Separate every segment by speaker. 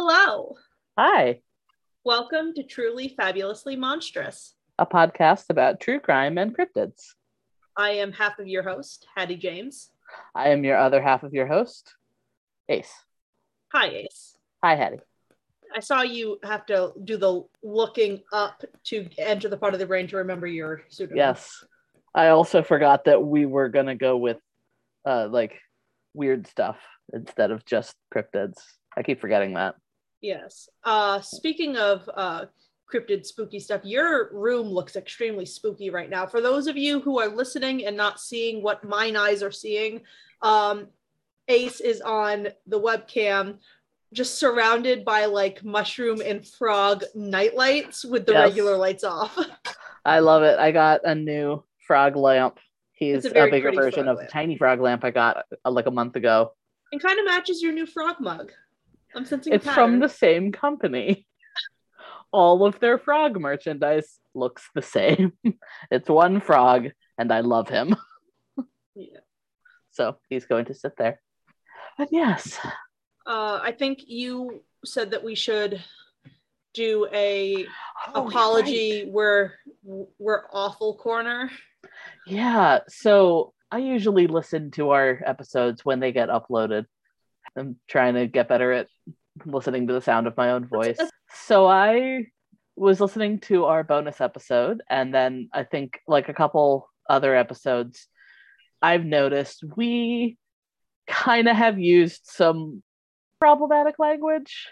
Speaker 1: Hello.
Speaker 2: Hi,
Speaker 1: Welcome to Truly Fabulously Monstrous.
Speaker 2: a podcast about true crime and cryptids.
Speaker 1: I am half of your host, Hattie James.
Speaker 2: I am your other half of your host, Ace.
Speaker 1: Hi, Ace.
Speaker 2: Hi, Hattie.
Speaker 1: I saw you have to do the looking up to enter the part of the brain to remember your pseudonym.
Speaker 2: Yes. I also forgot that we were gonna go with uh like weird stuff instead of just cryptids. I keep forgetting that.
Speaker 1: Yes. Uh, speaking of uh, cryptid spooky stuff, your room looks extremely spooky right now. For those of you who are listening and not seeing what mine eyes are seeing, um, Ace is on the webcam, just surrounded by like mushroom and frog nightlights with the
Speaker 2: Yes.
Speaker 1: regular lights off.
Speaker 2: I love it. I got a new frog lamp. He's
Speaker 1: a
Speaker 2: a, bigger version of the
Speaker 1: lamp.
Speaker 2: tiny frog lamp I got uh, like a month ago.
Speaker 1: and kind of matches your new frog mug. I'm sensing
Speaker 2: It's from the same company. All of their frog merchandise looks the same. it's one frog, and I love him.
Speaker 1: Yeah.
Speaker 2: So he's going to sit there. But yes,
Speaker 1: Uh, I think you said that we should do a
Speaker 2: Oh, you're right.
Speaker 1: apology. We're we're awful corner.
Speaker 2: Yeah. So I usually listen to our episodes when they get uploaded. I'm trying to get better at listening to the sound of my own voice. So I was listening to our bonus episode, and then I think like a couple other episodes, I've noticed we kind of have used some problematic language,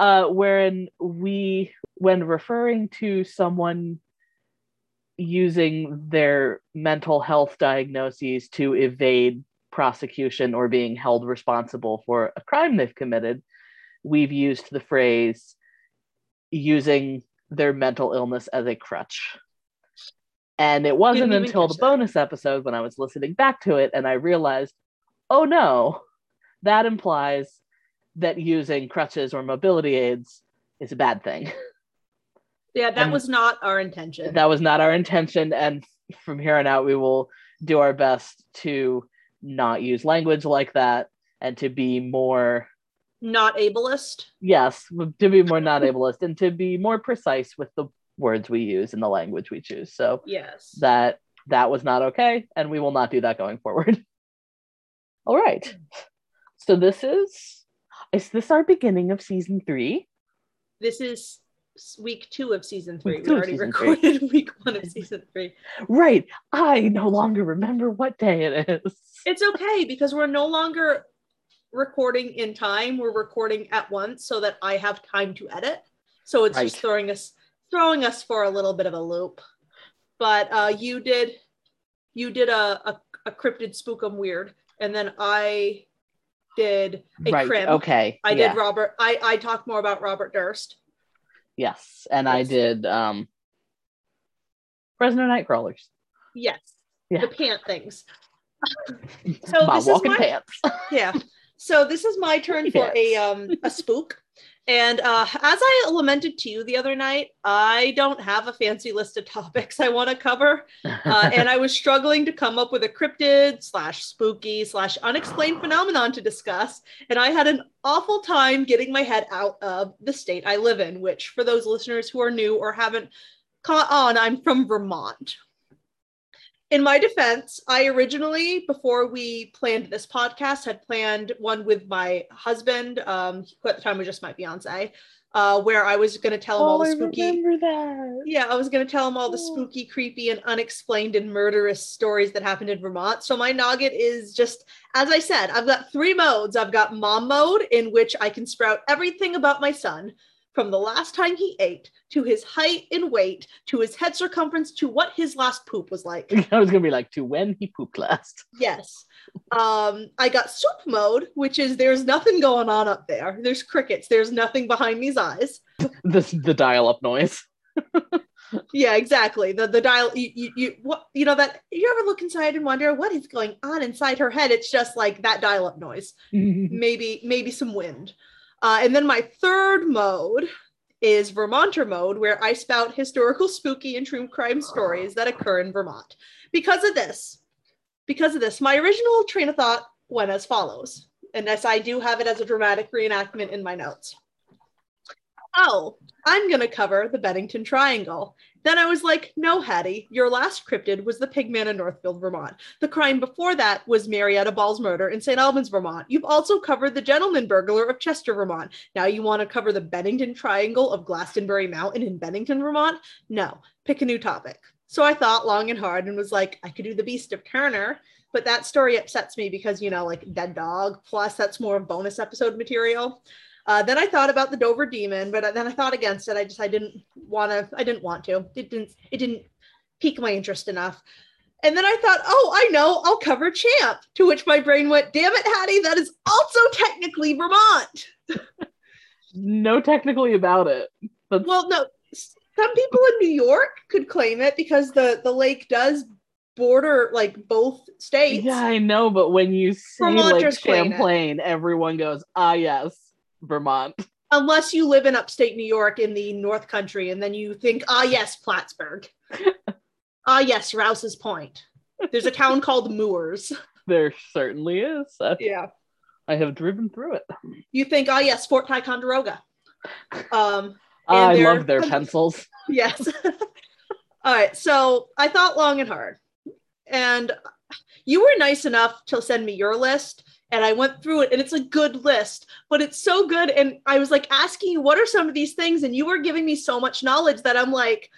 Speaker 2: uh, wherein we, when referring to someone using their mental health diagnoses to evade prosecution or being held responsible for a crime they've committed, we've used the phrase using their mental illness as a crutch. And it wasn't until the
Speaker 1: that.
Speaker 2: bonus episode when I was listening back to it and I realized, oh no, that implies that using crutches or mobility aids is a bad thing.
Speaker 1: Yeah, that
Speaker 2: And-
Speaker 1: was not our intention.
Speaker 2: that was not our intention and from here on out we will do our best to not use language like that and to be more
Speaker 1: not ableist.
Speaker 2: yes to be more not ableist and to be more precise with the words we use and the language we choose so
Speaker 1: Yes.
Speaker 2: that that was not okay and we will not do that going forward all right so this is is this our beginning of season three
Speaker 1: this is week two of season three.
Speaker 2: Week
Speaker 1: We already
Speaker 2: season three.
Speaker 1: recorded week one of season three.
Speaker 2: right i no longer remember what day it is
Speaker 1: It's okay because we're no longer recording in time. We're recording at once so that I have time to edit. So it's just throwing us throwing us for a little bit of a loop. But uh, you did you did a, a, a cryptid spookum weird, and then I did a
Speaker 2: right
Speaker 1: crim.
Speaker 2: okay
Speaker 1: I
Speaker 2: yeah.
Speaker 1: did Robert. I I talked more about Robert Durst.
Speaker 2: Yes, and I did um Fresno Nightcrawlers.
Speaker 1: Yes,
Speaker 2: Yeah.
Speaker 1: the pant things. So
Speaker 2: my
Speaker 1: this is
Speaker 2: walking
Speaker 1: my-
Speaker 2: pants.
Speaker 1: yeah. So this is my turn for a um a spook. And uh, as I lamented to you the other night, I don't have a fancy list of topics I want to cover, uh, and I was struggling to come up with a cryptid slash spooky slash unexplained phenomenon to discuss. And I had an awful time getting my head out of the state I live in. Which, for those listeners who are new or haven't caught on, I'm from Vermont in my defense, I originally, before we planned this podcast, had planned one with my husband, um, who at the time was just my fiance, uh, where I was going to tell him all
Speaker 2: oh,
Speaker 1: the
Speaker 2: I
Speaker 1: spooky.
Speaker 2: remember that.
Speaker 1: Yeah, I was going to tell him all the
Speaker 2: Oh.
Speaker 1: spooky, creepy, and unexplained and murderous stories that happened in Vermont. So my noggin is just, as I said, I've got three modes. I've got mom mode, in which I can sprout everything about my son, from the last time he ate to his height and weight to his head circumference to what his last poop was like.
Speaker 2: I was gonna be like to when he pooped last.
Speaker 1: Yes. Um, I got soup mode, which is there's nothing going on up there. There's crickets. There's nothing behind these eyes.
Speaker 2: This the dial-up noise.
Speaker 1: Yeah, exactly. The the dial. You, you you what you know that you ever look inside and wonder what is going on inside her head? It's just like that dial up noise. Maybe maybe some wind. Uh, and then my third mode is Vermonter mode, where I spout historical, spooky, and true crime stories that occur in Vermont. Because of this, because of this, my original train of thought went as follows, and yes, I do have it as a dramatic reenactment in my notes. oh, I'm going to cover the Bennington Triangle. Then I was like, no, Hattie, your last cryptid was the Pigman in Northfield, Vermont. The crime before that was Marietta Ball's murder in St. Albans, Vermont. You've also covered the gentleman burglar of Chester, Vermont. Now you want to cover the Bennington Triangle of Glastonbury Mountain in Bennington, Vermont? No, pick a new topic. So I thought long and hard and was like, I could do the Beast of Turner, but that story upsets me because, you know, like Dead Dog, plus that's more of bonus episode material. Uh, then I thought about the Dover Demon, but then I thought against it. I just I didn't want to. I didn't want to. It didn't. It didn't pique my interest enough. And then I thought, oh, I know, I'll cover Champ. To which my brain went, damn it, Hattie, that is also technically Vermont.
Speaker 2: no, technically about it.
Speaker 1: But well, no, some people in New York could claim it because the the lake does border like both states.
Speaker 2: Yeah, I know, but when you say like Champlain, everyone goes, ah, yes. Vermont.
Speaker 1: Unless you live in upstate New York in the North Country, and then you think, ah, yes, Plattsburgh. ah, yes, Rouse's Point. There's a town called Mooers.
Speaker 2: There certainly is.
Speaker 1: yeah.
Speaker 2: I have driven through it.
Speaker 1: You think, ah, yes, Fort Ticonderoga. Um,
Speaker 2: I love their pencils.
Speaker 1: yes. All right. So I thought long and hard. And you were nice enough to send me your list and I went through it and it's a good list, but it's so good. And I was like asking you, what are some of these things? And you were giving me so much knowledge that I'm like,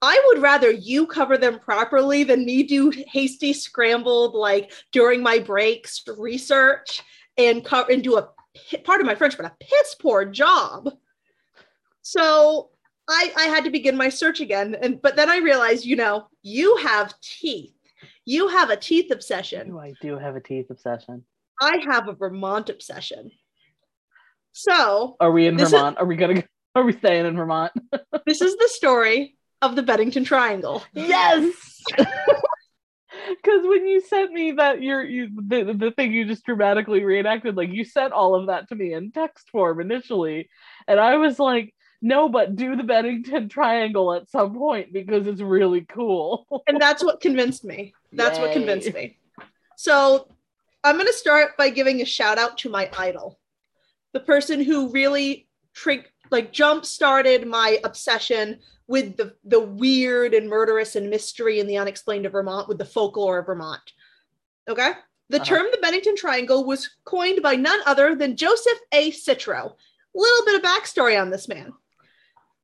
Speaker 1: I would rather you cover them properly than me do hasty, scrambled, like during my breaks research and cover and do a part of my French, but a piss poor job. So I, I had to begin my search again. And but then I realized, you know, you have teeth. You have a teeth obsession.
Speaker 2: I do have a teeth obsession.
Speaker 1: I have a Vermont obsession. So,
Speaker 2: are we in Vermont? Is, are we gonna? Are we staying in Vermont?
Speaker 1: this is the story of the Bennington Triangle.
Speaker 2: Yes. Because when you sent me that you're you the, the thing you just dramatically reenacted, like you sent all of that to me in text form initially, and I was like, no, but do the Bennington Triangle at some point because it's really cool.
Speaker 1: and that's what convinced me. That's Yay. what convinced me. So I'm going to start by giving a shout out to my idol, the person who really like jump started my obsession with the the weird and murderous and mystery and the unexplained of Vermont with the folklore of Vermont. Okay? The uh-huh. term the Bennington Triangle was coined by none other than Joseph A. Citro. Little bit of backstory on this man.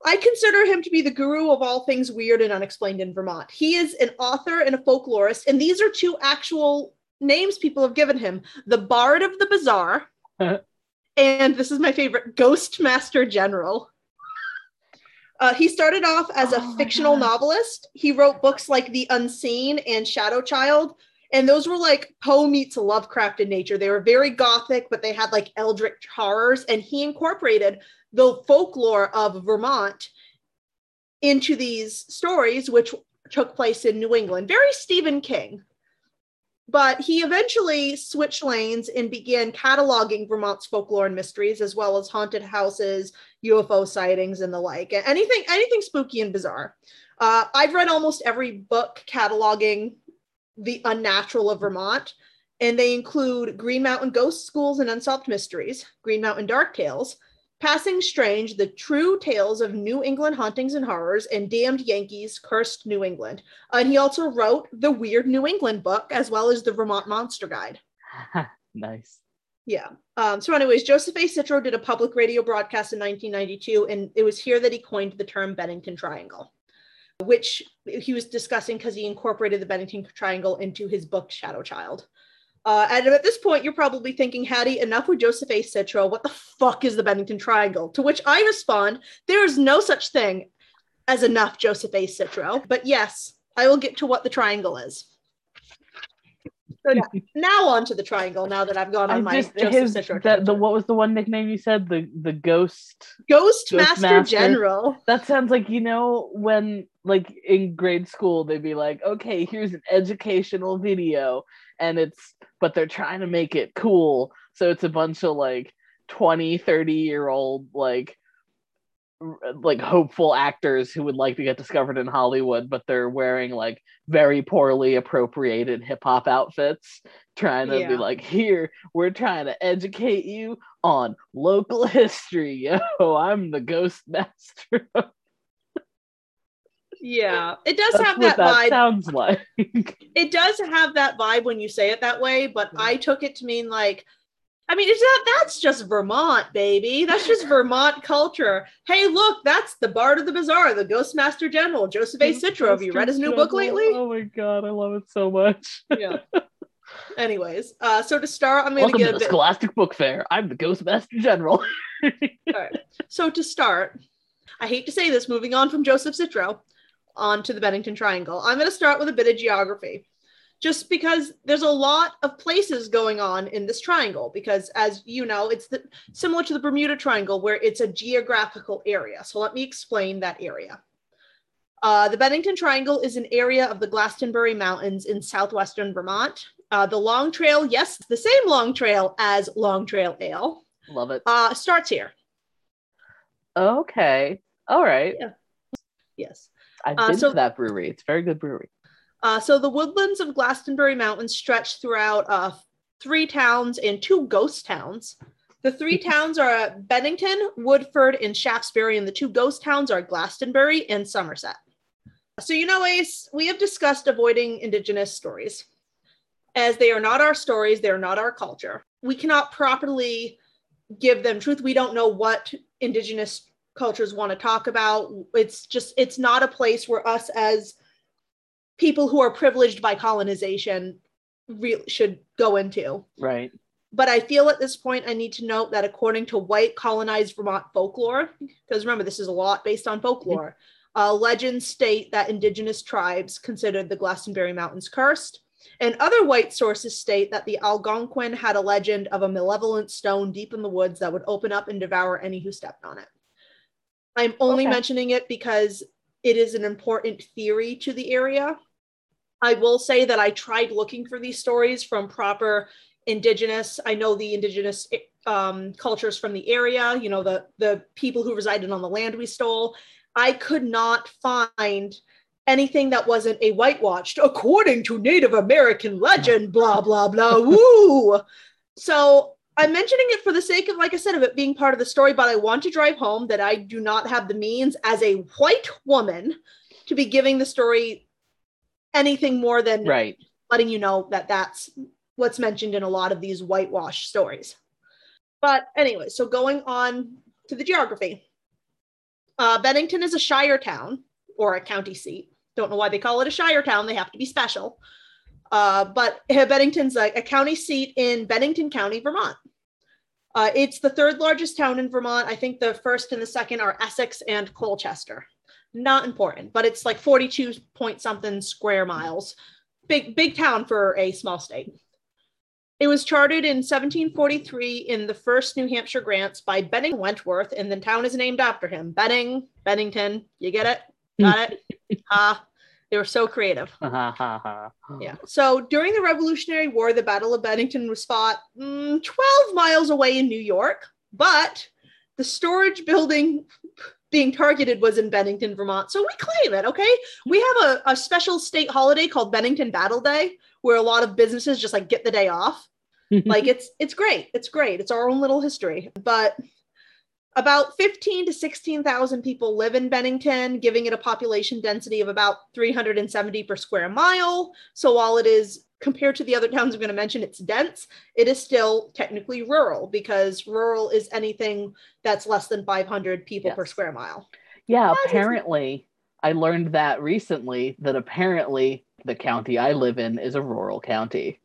Speaker 1: I consider him to be the guru of all things weird and unexplained in Vermont. He is an author and a folklorist, and these are two actual names people have given him the Bard of the Bizarre, and this is my favorite, Ghost Master General. Uh, he started off as a oh fictional novelist. He wrote books like The Unseen and Shadow Child, and those were like Poe meets Lovecraft in nature. They were very gothic, but they had like eldritch horrors, and he incorporated the folklore of Vermont into these stories, which took place in New England. Very Stephen King. But he eventually switched lanes and began cataloging Vermont's folklore and mysteries, as well as haunted houses, UFO sightings, and the like. Anything, anything spooky and bizarre. Uh, I've read almost every book cataloging the unnatural of Vermont, and they include Green Mountain Ghosts, Ghouls and Unsolved Mysteries, Green Mountain Dark Tales, Passing Strange, The True Tales of New England Hauntings and Horrors, and Damned Yankees, Cursed New England. And he also wrote the Weird New England book, as well as the Vermont Monster Guide.
Speaker 2: nice.
Speaker 1: Yeah. Um, so, anyways, Joseph A. Citro did a public radio broadcast in 1992, and it was here that he coined the term Bennington Triangle, which he was discussing because he incorporated the Bennington Triangle into his book Shadow Child. Uh, and at this point, you're probably thinking, Hattie, enough with Joseph A. Citro. What the fuck is the Bennington Triangle? To which I respond, there is no such thing as enough Joseph A. Citro. But yes, I will get to what the triangle is. So now, now on to the triangle. Now that I've gone on my just, his,
Speaker 2: The, the, what was the one nickname you said? The the ghost.
Speaker 1: Ghost, ghost Master, Master General.
Speaker 2: That sounds like you know when like in grade school they'd be like, okay, here's an educational video, and it's but they're trying to make it cool so it's a bunch of like 20 30 year old like like hopeful actors who would like to get discovered in Hollywood, but they're wearing like very poorly appropriated hip hop outfits, trying to yeah. be like, here, we're trying to educate you on local history. Yo, I'm the ghost master.
Speaker 1: Yeah, it does
Speaker 2: That's
Speaker 1: have that,
Speaker 2: that
Speaker 1: vibe.
Speaker 2: sounds like.
Speaker 1: It does have that vibe when you say it that way, but mm-hmm. I took it to mean like, I mean, is that that's just Vermont, baby? That's just Vermont culture. Hey, look, that's the Bard of the Bizarre, the Ghostmaster General, Joseph A. Citro. Have you read his new book lately?
Speaker 2: Oh my god, I love it so much.
Speaker 1: Yeah. Anyways, uh, so to start, I'm going
Speaker 2: Welcome
Speaker 1: to
Speaker 2: to
Speaker 1: give
Speaker 2: the
Speaker 1: it.
Speaker 2: Scholastic Book Fair. I'm the Ghostmaster General.
Speaker 1: All right. So to start, I hate to say this, moving on from Joseph Citro onto the Bennington Triangle, I'm going to start with a bit of geography. Just because there's a lot of places going on in this triangle, because as you know, it's the, similar to the Bermuda Triangle, where it's a geographical area. So let me explain that area. Uh, the Bennington Triangle is an area of the Glastonbury Mountains in southwestern Vermont. Uh, the Long Trail, yes, the same Long Trail as Long Trail Ale,
Speaker 2: love it.
Speaker 1: uh, starts here.
Speaker 2: Okay. All right. yeah.
Speaker 1: Yes.
Speaker 2: I've
Speaker 1: Uh,
Speaker 2: been
Speaker 1: so-
Speaker 2: to that brewery. It's a very good brewery.
Speaker 1: Uh, so the woodlands of Glastonbury Mountains stretch throughout uh, three towns and two ghost towns. The three towns are Bennington, Woodford, and Shaftesbury, and the two ghost towns are Glastonbury and Somerset. So, you know, Ace, we have discussed avoiding Indigenous stories. As they are not our stories, they are not our culture. We cannot properly give them truth. We don't know what Indigenous cultures want to talk about. It's just, it's not a place where us as people who are privileged by colonization really should go into.
Speaker 2: Right.
Speaker 1: But I feel at this point I need to note that according to white colonized Vermont folklore, because remember this is a lot based on folklore, uh, legends state that indigenous tribes considered the Glastonbury Mountains cursed, and other white sources state that the Algonquin had a legend of a malevolent stone deep in the woods that would open up and devour any who stepped on it. I'm only
Speaker 2: Okay.
Speaker 1: mentioning it because it is an important theory to the area. I will say that I tried looking for these stories from proper indigenous. I know the indigenous um, cultures from the area. You know the the people who resided on the land we stole. I could not find anything that wasn't a whitewashed according to Native American legend. Blah blah blah. Woo. So I'm mentioning it for the sake of, like I said, of it being part of the story, but I want to drive home that I do not have the means as a white woman to be giving the story anything more than
Speaker 2: Right.
Speaker 1: letting you know that that's what's mentioned in a lot of these whitewash stories. But anyway, so going on to the geography. Uh, Bennington is a shire town or a county seat. Don't know why they call it a shire town. They have to be special. Uh, but Bennington's a, a county seat in Bennington County, Vermont. Uh, it's the third largest town in Vermont. I think the first and the second are Essex and Colchester. Not important, but it's like 42 point something square miles. Big, big town for a small state. It was chartered in 1743 in the first New Hampshire grants by Benning Wentworth, and the town is named after him. Benning, Bennington, you get it? Got it? Ah, they were so creative. Yeah. So during the Revolutionary War, the Battle of Bennington was fought mm, 12 miles away in New York, but the storage building being targeted was in Bennington, Vermont. So we claim it, okay? We have a, a special state holiday called Bennington Battle Day, where a lot of businesses just like get the day off. like it's it's great. It's great. It's our own little history. But about 15 to 16,000 people live in Bennington, giving it a population density of about 370 per square mile. So while it is compared to the other towns I'm going to mention, it's dense, it is still technically rural because rural is anything that's less than 500 people per square mile.
Speaker 2: Yeah,
Speaker 1: is
Speaker 2: apparently, I learned that recently that apparently the county I live in is a rural county.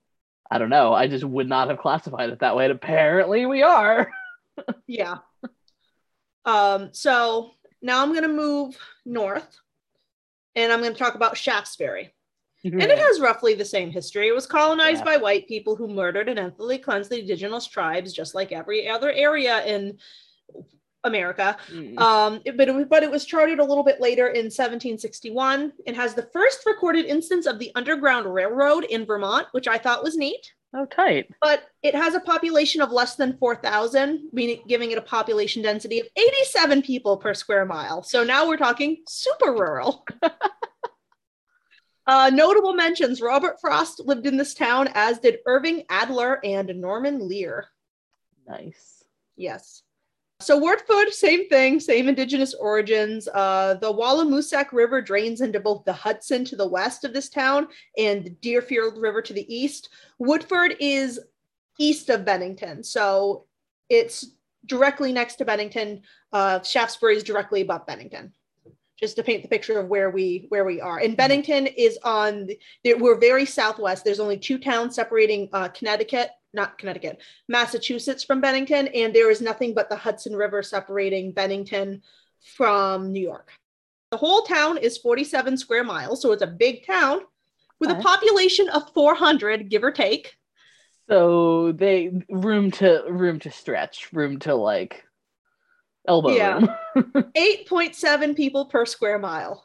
Speaker 2: I don't know. I just would not have classified it that way. And apparently, we are.
Speaker 1: Yeah. Um, so now I'm going to move north and I'm going to talk about Shaftesbury. And it has roughly the same history. It was colonized
Speaker 2: Yeah.
Speaker 1: by white people who murdered and ethnically cleansed the indigenous tribes, just like every other area in America.
Speaker 2: Mm.
Speaker 1: Um, it- but, it, was- but it was charted a little bit later in 1761 and has the first recorded instance of the Underground Railroad in Vermont, which I thought was neat.
Speaker 2: oh, tight.
Speaker 1: But it has a population of less than 4,000, meaning giving it a population density of 87 people per square mile. So now we're talking super rural. uh, notable mentions Robert Frost lived in this town, as did Irving Adler and Norman Lear.
Speaker 2: Nice.
Speaker 1: Yes. So Woodford, same thing, same indigenous origins. Uh, the Walloomsac River drains into both the Hudson to the west of this town and the Deerfield River to the east. Woodford is east of Bennington, so it's directly next to Bennington. Uh, Shaftesbury is directly above Bennington. Just to paint the picture of where we where we are, and Bennington is on. We're very southwest. There's only two towns separating uh, Connecticut not Connecticut, Massachusetts from Bennington, and there is nothing but the Hudson River separating Bennington from New York. The whole town is 47 square miles, so it's a big town with a population of 400, give or take.
Speaker 2: So they room to room to stretch, room to like elbow yeah. room.
Speaker 1: 8.7 people per square mile.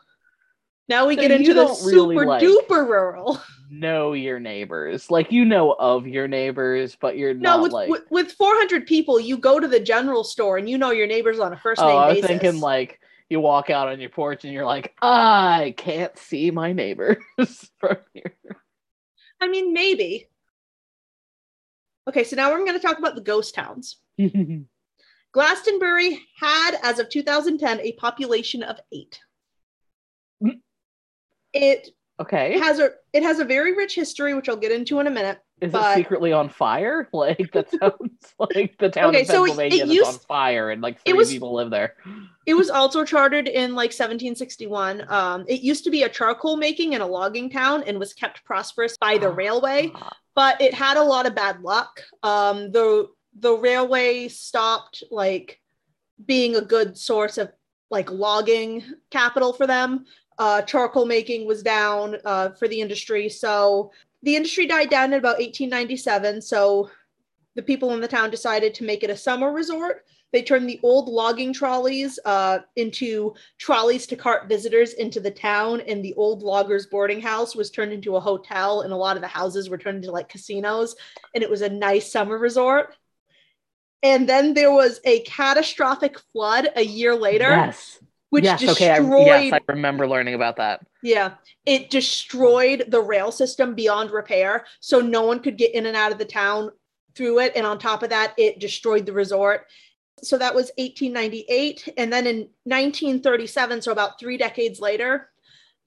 Speaker 1: Now we so get into the super really, like, duper rural.
Speaker 2: Know your neighbors, like you know of your neighbors, but you're no,
Speaker 1: not
Speaker 2: with,
Speaker 1: like with, with 400 people. You go to the general store and you know your neighbors on a first name oh, I was basis.
Speaker 2: thinking like you walk out on your porch and you're like, I can't see my neighbors from here.
Speaker 1: I mean, maybe. Okay, so now we're going to talk about the ghost towns. Glastonbury had, as of 2010, a population of eight. It
Speaker 2: okay
Speaker 1: has a it has a very rich history, which I'll get into in a minute.
Speaker 2: Is but... it secretly on fire? Like that sounds like the town okay, of Pennsylvania so it, it used, on fire and like three was, people live there.
Speaker 1: It was also chartered in like 1761. Um, it used to be a charcoal making and a logging town and was kept prosperous by the railway, ah. but it had a lot of bad luck. Um, the the railway stopped like being a good source of like logging capital for them uh, charcoal making was down uh, for the industry. So the industry died down in about 1897. So the people in the town decided to make it a summer resort. They turned the old logging trolleys uh, into trolleys to cart visitors into the town, and the old loggers' boarding house was turned into a hotel, and a lot of the houses were turned into like casinos, and it was a nice summer resort. And then there was a catastrophic flood a year later.
Speaker 2: Yes
Speaker 1: which
Speaker 2: yes,
Speaker 1: destroyed.
Speaker 2: Okay, I, yes, I remember learning about that.
Speaker 1: Yeah, it destroyed the rail system beyond repair, so no one could get in and out of the town through it. And on top of that, it destroyed the resort. So that was 1898, and then in 1937, so about three decades later,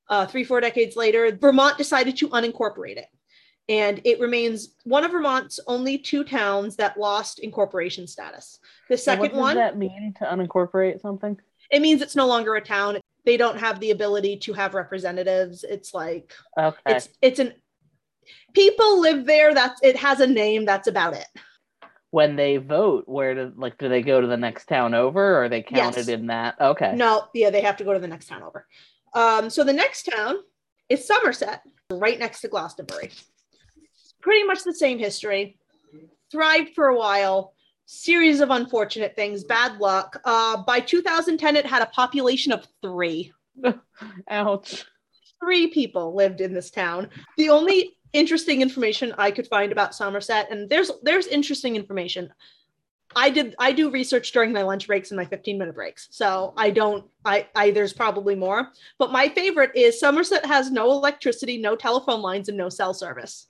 Speaker 1: uh, three four decades later, Vermont decided to unincorporate it. And it remains one of Vermont's only two towns that lost incorporation status. The second one.
Speaker 2: what does
Speaker 1: one.
Speaker 2: that mean to unincorporate something?
Speaker 1: it means it's no longer a town. They don't have the ability to have representatives. It's like
Speaker 2: okay.
Speaker 1: it's it's an people live there. That's it has a name. That's about it.
Speaker 2: When they vote, where do like do they go to the next town over, or are they counted yes. in that? Okay.
Speaker 1: No, yeah, they have to go to the next town over. Um, so the next town is Somerset, right next to Glastonbury. Pretty much the same history. Thrived for a while series of unfortunate things, bad luck. Uh, by 2010, it had a population of three.
Speaker 2: Ouch.
Speaker 1: Three people lived in this town. The only interesting information I could find about Somerset, and there's there's interesting information. I did I do research during my lunch breaks and my 15 minute breaks. So I don't I I there's probably more. But my favorite is Somerset has no electricity, no telephone lines, and no cell service.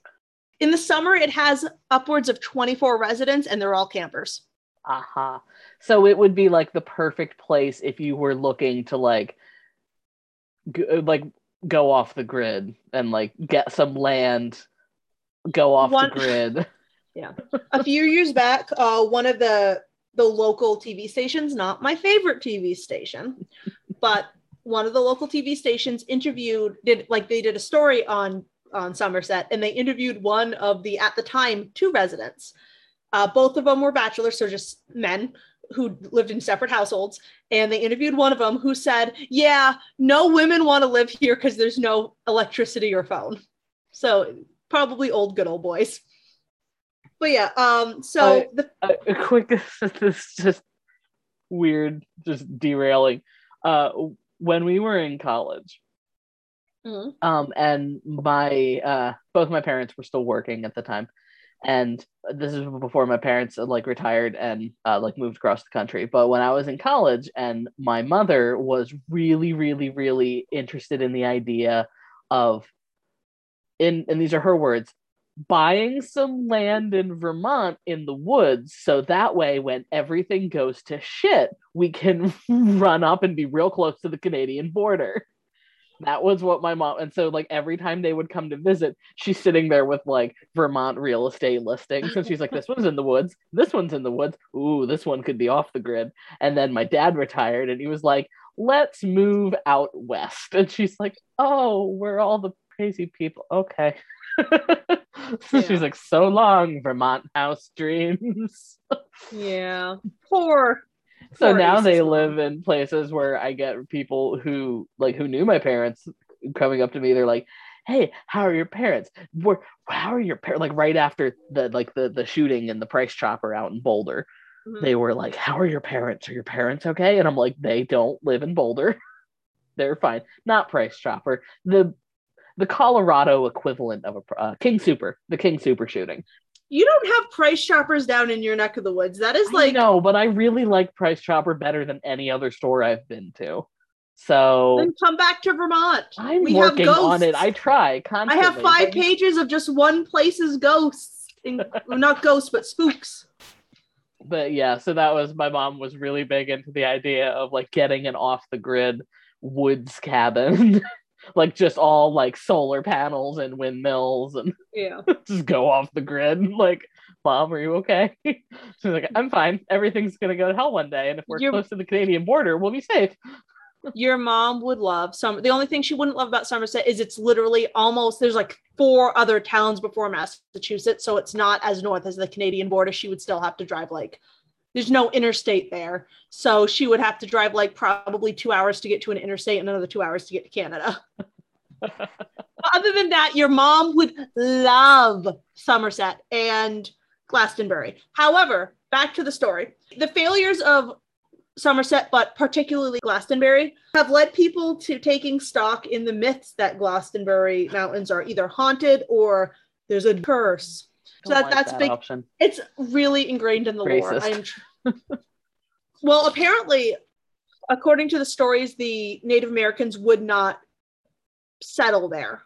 Speaker 1: In the summer, it has upwards of 24 residents, and they're all campers.
Speaker 2: Aha. Uh-huh. So it would be like the perfect place if you were looking to like, g- like go off the grid and like get some land, go off one, the grid.
Speaker 1: Yeah. A few years back, uh, one of the the local TV stations, not my favorite TV station, but one of the local TV stations interviewed did like they did a story on on Somerset, and they interviewed one of the at the time two residents. Uh, both of them were bachelors, so just men who lived in separate households. And they interviewed one of them who said, "Yeah, no women want to live here because there's no electricity or phone." So probably old good old boys. But yeah, um, so uh, the
Speaker 2: a quick this just weird, just derailing. Uh, when we were in college, Mm-hmm. Um, and my uh, both my parents were still working at the time, and this is before my parents had, like retired and uh, like moved across the country. But when I was in college, and my mother was really, really, really interested in the idea of, in and these are her words, buying some land in Vermont in the woods so that way when everything goes to shit, we can run up and be real close to the Canadian border. That was what my mom and so like every time they would come to visit, she's sitting there with like Vermont real estate listings. And she's like, This one's in the woods, this one's in the woods. Ooh, this one could be off the grid. And then my dad retired and he was like, Let's move out west. And she's like, Oh, we're all the crazy people. Okay. yeah. She's like, so long, Vermont house dreams.
Speaker 1: yeah. Poor.
Speaker 2: So now they live in places where I get people who like who knew my parents coming up to me. They're like, "Hey, how are your parents? Where, how are your parents?" Like right after the like the the shooting and the price chopper out in Boulder, mm-hmm. they were like, "How are your parents? Are your parents okay?" And I'm like, "They don't live in Boulder." They're fine. Not Price Chopper. The the Colorado equivalent of a uh, King Sooper, the King Sooper shooting.
Speaker 1: You don't have Price Choppers down in your neck of the woods. That is like
Speaker 2: no, but I really like Price Chopper better than any other store I've been to. So
Speaker 1: then come back to Vermont.
Speaker 2: I'm we working on it. I try constantly.
Speaker 1: I have five pages of just one place's ghosts, in, not ghosts but spooks.
Speaker 2: But yeah, so that was my mom was really big into the idea of like getting an off the grid woods cabin like just all like solar panels and windmills and
Speaker 1: yeah.
Speaker 2: just go off the grid. Like mom are you okay? She's like i'm fine. Everything's gonna go to hell one day and if we're You're... close to the canadian border we'll be safe.
Speaker 1: Your mom would love some the only thing she wouldn't love about somerset is it's literally almost there's like four other towns before massachusetts so it's not as north as the canadian border. She would still have to drive like there's no interstate there. So she would have to drive like probably two hours to get to an interstate and another two hours to get to Canada. Other than that, your mom would love Somerset and Glastonbury. However, back to the story. The failures of Somerset, but particularly Glastonbury, have led people to taking stock in the myths that Glastonbury mountains are either haunted or there's a curse so that, like that's that big. Option. It's really ingrained in the Racist. lore. I'm... well, apparently, according to the stories, the Native Americans would not settle there.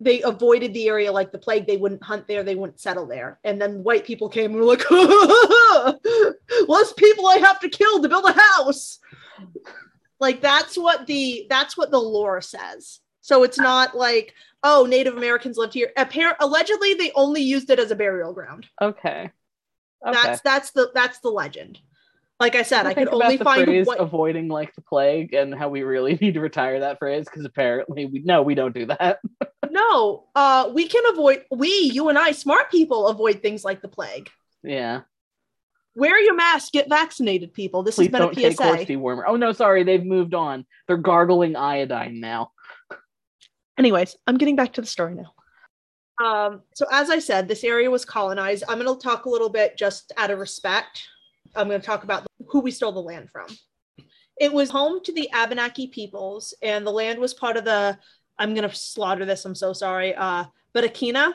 Speaker 1: They avoided the area like the plague. They wouldn't hunt there. They wouldn't settle there. And then white people came and were like, "Less people I have to kill to build a house." Like that's what the that's what the lore says. So it's not like, oh, Native Americans lived here. Appar- allegedly, they only used it as a burial ground.
Speaker 2: Okay.
Speaker 1: okay. That's that's the that's the legend. Like I said, I, I could only find
Speaker 2: what... avoiding like the plague and how we really need to retire that phrase because apparently we no, we don't do that.
Speaker 1: no, uh, we can avoid we, you and I, smart people, avoid things like the plague.
Speaker 2: Yeah.
Speaker 1: Wear your mask. Get vaccinated, people. This Please has been don't a PSA. Take horse
Speaker 2: dewormer. Oh no, sorry, they've moved on. They're gargling iodine now.
Speaker 1: Anyways, I'm getting back to the story now. Um, so as I said, this area was colonized. I'm going to talk a little bit just out of respect. I'm going to talk about who we stole the land from. It was home to the Abenaki peoples, and the land was part of the. I'm going to slaughter this. I'm so sorry. Uh, Badakina,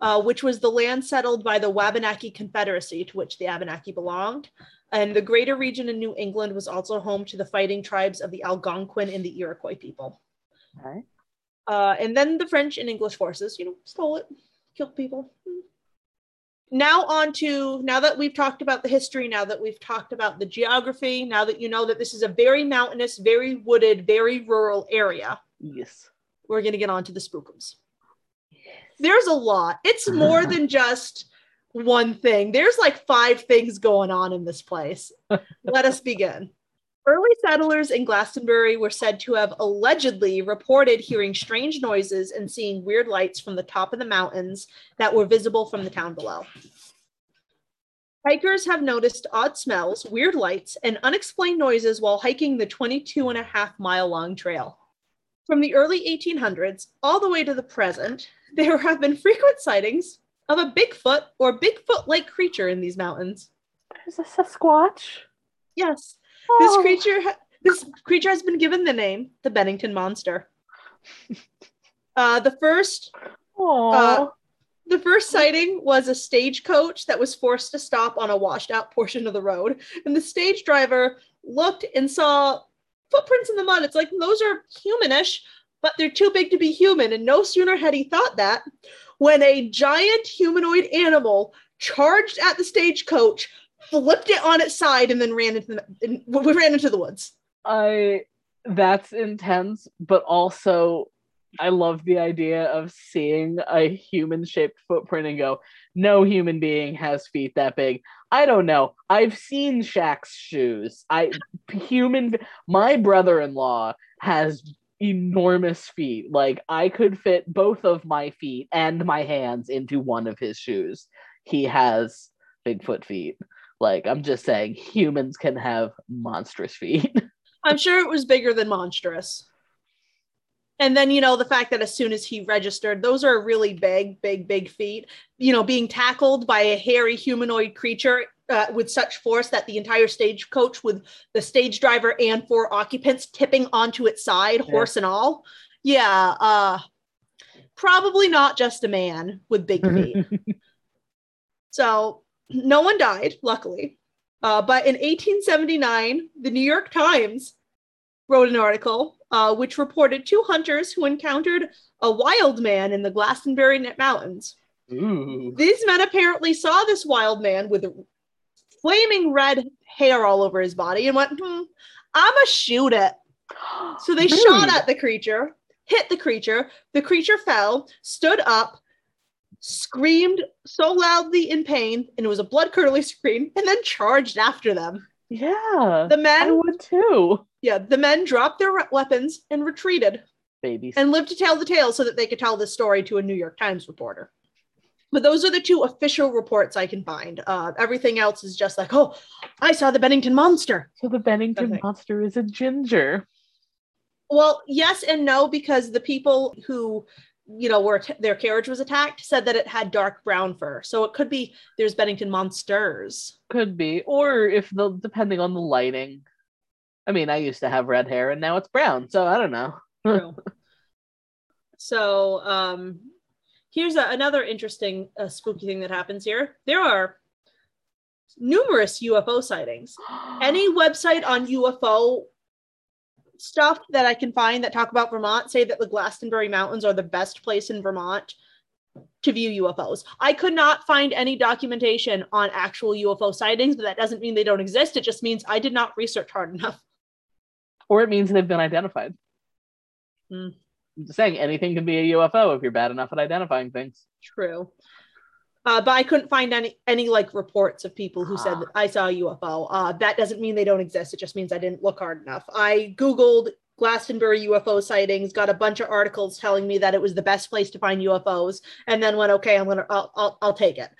Speaker 1: uh, which was the land settled by the Wabanaki Confederacy, to which the Abenaki belonged. And the greater region in New England was also home to the fighting tribes of the Algonquin and the Iroquois people.
Speaker 2: Okay.
Speaker 1: Uh, and then the French and English forces, you know, stole it, killed people. Now on to now that we've talked about the history, now that we've talked about the geography, now that you know that this is a very mountainous, very wooded, very rural area.
Speaker 2: Yes.
Speaker 1: We're gonna get on to the spookums. Yes. There's a lot. It's more than just one thing. There's like five things going on in this place. Let us begin. Early settlers in Glastonbury were said to have allegedly reported hearing strange noises and seeing weird lights from the top of the mountains that were visible from the town below. Hikers have noticed odd smells, weird lights, and unexplained noises while hiking the 22 and a half mile long trail. From the early 1800s all the way to the present, there have been frequent sightings of a Bigfoot or Bigfoot like creature in these mountains.
Speaker 2: Is this a Sasquatch?
Speaker 1: Yes, this oh. creature, this creature has been given the name the Bennington Monster. Uh, the first, uh, the first sighting was a stagecoach that was forced to stop on a washed out portion of the road, and the stage driver looked and saw footprints in the mud. It's like those are humanish, but they're too big to be human. And no sooner had he thought that, when a giant humanoid animal charged at the stagecoach, flipped it on its side, and then ran into the, we ran into the woods.
Speaker 2: I that's intense, but also I love the idea of seeing a human shaped footprint and go, no human being has feet that big. I don't know. I've seen Shaq's shoes. I human my brother-in-law has enormous feet. Like I could fit both of my feet and my hands into one of his shoes. He has Bigfoot feet. Like I'm just saying humans can have monstrous feet.
Speaker 1: I'm sure it was bigger than monstrous. And then, you know, the fact that as soon as he registered, those are really big, big, big feet. You know, being tackled by a hairy humanoid creature uh, with such force that the entire stagecoach, with the stage driver and four occupants tipping onto its side, yeah. horse and all. Yeah, uh, probably not just a man with big feet. so, no one died, luckily. Uh, but in 1879, the New York Times wrote an article uh, which reported two hunters who encountered a wild man in the Glastonbury Mountains. Ooh. These men apparently saw this wild man with flaming red hair all over his body and went, hmm, I'm a shoot it. So they shot at the creature, hit the creature. The creature fell, stood up, screamed so loudly in pain, and it was a blood curdling scream, and then charged after them.
Speaker 2: Yeah.
Speaker 1: The men
Speaker 2: I would too.
Speaker 1: Yeah, the men dropped their weapons and retreated.
Speaker 2: Babies.
Speaker 1: And lived to tell the tale so that they could tell this story to a New York Times reporter. But those are the two official reports I can find. Uh, everything else is just like, oh, I saw the Bennington monster.
Speaker 2: So the Bennington monster is a ginger.
Speaker 1: Well, yes and no, because the people who you know where t- their carriage was attacked said that it had dark brown fur. So it could be there's bennington monsters.
Speaker 2: Could be. Or if the depending on the lighting. I mean i used to have red hair and now it's brown so i don't know. True.
Speaker 1: so um here's a, another interesting uh, spooky thing that happens here. There are numerous ufo sightings. Any website on ufo stuff that I can find that talk about Vermont say that the Glastonbury Mountains are the best place in Vermont to view UFOs. I could not find any documentation on actual UFO sightings, but that doesn't mean they don't exist. It just means I did not research hard enough.
Speaker 2: Or it means they've been identified.
Speaker 1: Mm.
Speaker 2: I'm just saying anything can be a UFO if you're bad enough at identifying things.
Speaker 1: True. Uh, but I couldn't find any any like reports of people who said I saw a UFO. Uh, that doesn't mean they don't exist. It just means I didn't look hard enough. I googled Glastonbury UFO sightings, got a bunch of articles telling me that it was the best place to find UFOs, and then went, okay, I'm gonna, I'll, I'll, I'll take it.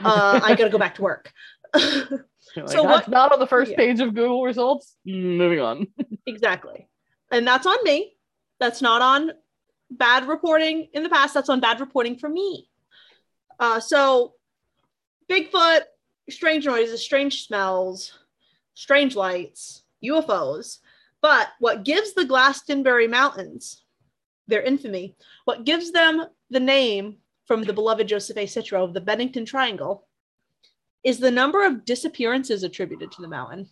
Speaker 1: Uh, I gotta go back to work.
Speaker 2: like, so what? Not on the first yeah. page of Google results. Moving on.
Speaker 1: exactly, and that's on me. That's not on bad reporting in the past. That's on bad reporting for me. Uh, so, Bigfoot, strange noises, strange smells, strange lights, UFOs. But what gives the Glastonbury Mountains their infamy, what gives them the name from the beloved Joseph A. Citro of the Bennington Triangle, is the number of disappearances attributed to the mountain.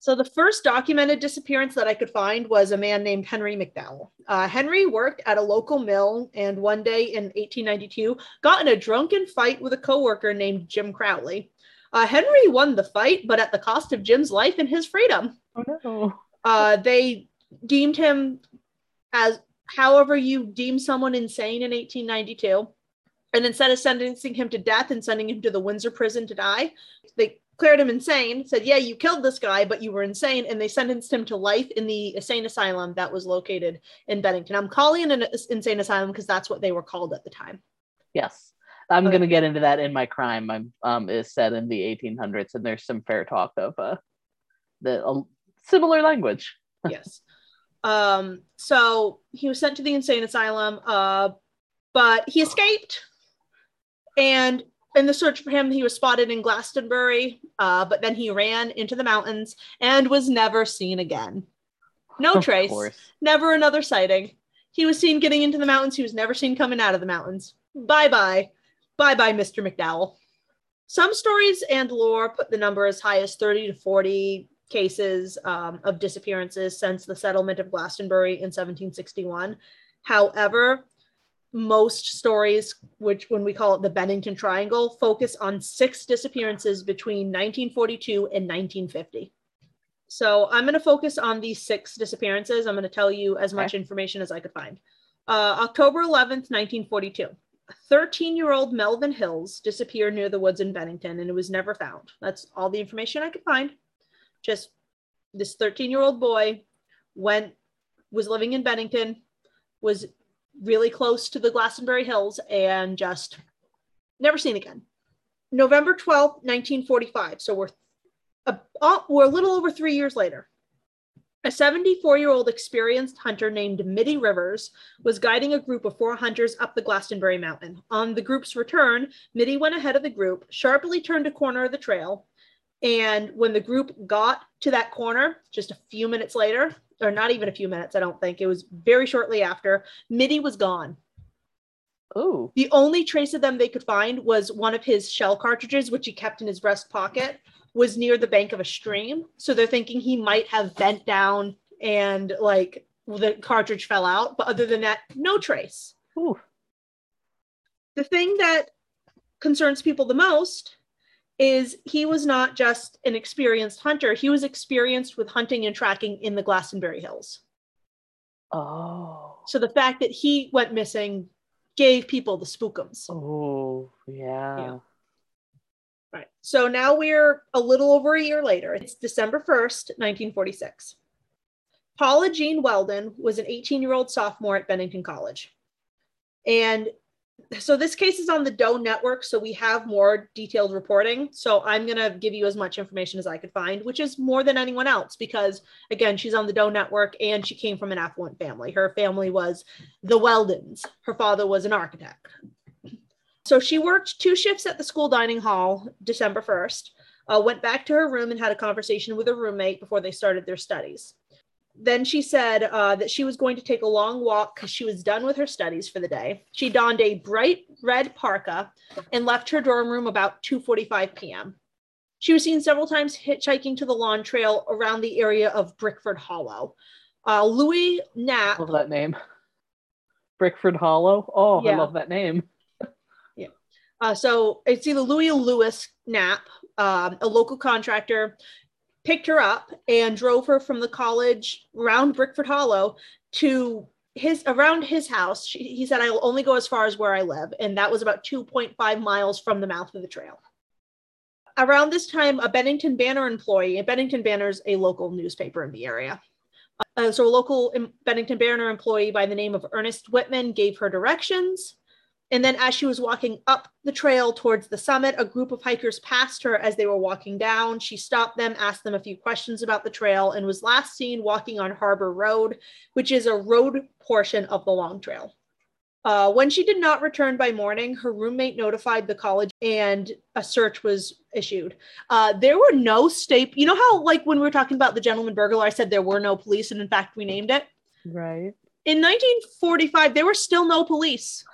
Speaker 1: So the first documented disappearance that I could find was a man named Henry McDowell. Uh, Henry worked at a local mill and one day in 1892 got in a drunken fight with a coworker named Jim Crowley. Uh, Henry won the fight, but at the cost of Jim's life and his freedom.
Speaker 2: Oh no.
Speaker 1: Uh, they deemed him as however you deem someone insane in 1892. And instead of sentencing him to death and sending him to the Windsor prison to die, they declared him insane, said, Yeah, you killed this guy, but you were insane. And they sentenced him to life in the insane asylum that was located in Bennington. I'm calling it an insane asylum because that's what they were called at the time.
Speaker 2: Yes. I'm okay. going to get into that in my crime. I'm um, is set in the 1800s, and there's some fair talk of uh, the uh, similar language.
Speaker 1: yes. Um, so he was sent to the insane asylum, uh, but he escaped. And in the search for him, he was spotted in Glastonbury, uh, but then he ran into the mountains and was never seen again. No of trace, course. never another sighting. He was seen getting into the mountains. He was never seen coming out of the mountains. Bye bye. Bye bye, Mr. McDowell. Some stories and lore put the number as high as 30 to 40 cases um, of disappearances since the settlement of Glastonbury in 1761. However, most stories, which when we call it the Bennington Triangle, focus on six disappearances between 1942 and 1950. So I'm going to focus on these six disappearances. I'm going to tell you as much okay. information as I could find. Uh, October 11th, 1942. 13 year old Melvin Hills disappeared near the woods in Bennington and it was never found. That's all the information I could find. Just this 13 year old boy went, was living in Bennington, was really close to the Glastonbury Hills, and just never seen again. November 12th, 1945. So we're a, we're a little over three years later. A 74 year old experienced hunter named Middie Rivers was guiding a group of four hunters up the Glastonbury Mountain. On the group's return, Middie went ahead of the group, sharply turned a corner of the trail, and when the group got to that corner, just a few minutes later, or not even a few minutes, I don't think, it was very shortly after, Middie was gone.
Speaker 2: Oh.
Speaker 1: The only trace of them they could find was one of his shell cartridges, which he kept in his breast pocket, was near the bank of a stream. So they're thinking he might have bent down and like the cartridge fell out. But other than that, no trace.
Speaker 2: Ooh.
Speaker 1: The thing that concerns people the most is he was not just an experienced hunter, he was experienced with hunting and tracking in the Glastonbury Hills.
Speaker 2: Oh.
Speaker 1: So the fact that he went missing gave people the spookums.
Speaker 2: Oh, yeah. yeah.
Speaker 1: Right. So now we're a little over a year later. It's December 1st, 1946. Paula Jean Welden was an 18 year old sophomore at Bennington College. And so this case is on the Doe network, so we have more detailed reporting. So I'm going to give you as much information as I could find, which is more than anyone else because, again, she's on the Doe network and she came from an affluent family. Her family was the Weldens, her father was an architect. So she worked two shifts at the school dining hall December 1st, uh, went back to her room and had a conversation with her roommate before they started their studies. Then she said uh, that she was going to take a long walk because she was done with her studies for the day. She donned a bright red parka and left her dorm room about 2:45 p.m. She was seen several times hitchhiking to the Long Trail around the area of Brickford Hollow. Uh, Louis Knapp.
Speaker 2: Love that name. Brickford Hollow. Oh, yeah. I love that name. Yeah.
Speaker 1: Uh, so it's either Louis Lewis Knapp, um, a local contractor, picked her up and drove her from the college around Brickford Hollow to his around his house. She, he said, "I'll only go as far as where I live," and that was about 2.5 miles from the mouth of the trail. Around this time, a Bennington Banner employee, Bennington Banner is a local newspaper in the area. Uh, so, a local Bennington Banner employee by the name of Ernest Whitman gave her directions. And then as she was walking up the trail towards the summit, a group of hikers passed her as they were walking down. She stopped them, asked them a few questions about the trail, and was last seen walking on Harbor Road, which is a road portion of the Long Trail. Uh, when she did not return by morning, her roommate notified the college and a search was issued. Uh, there were no state, you know how, like, when we were talking about the gentleman burglar, I said there were no police, and in fact, we named it?
Speaker 2: Right.
Speaker 1: In 1945, there were still no police.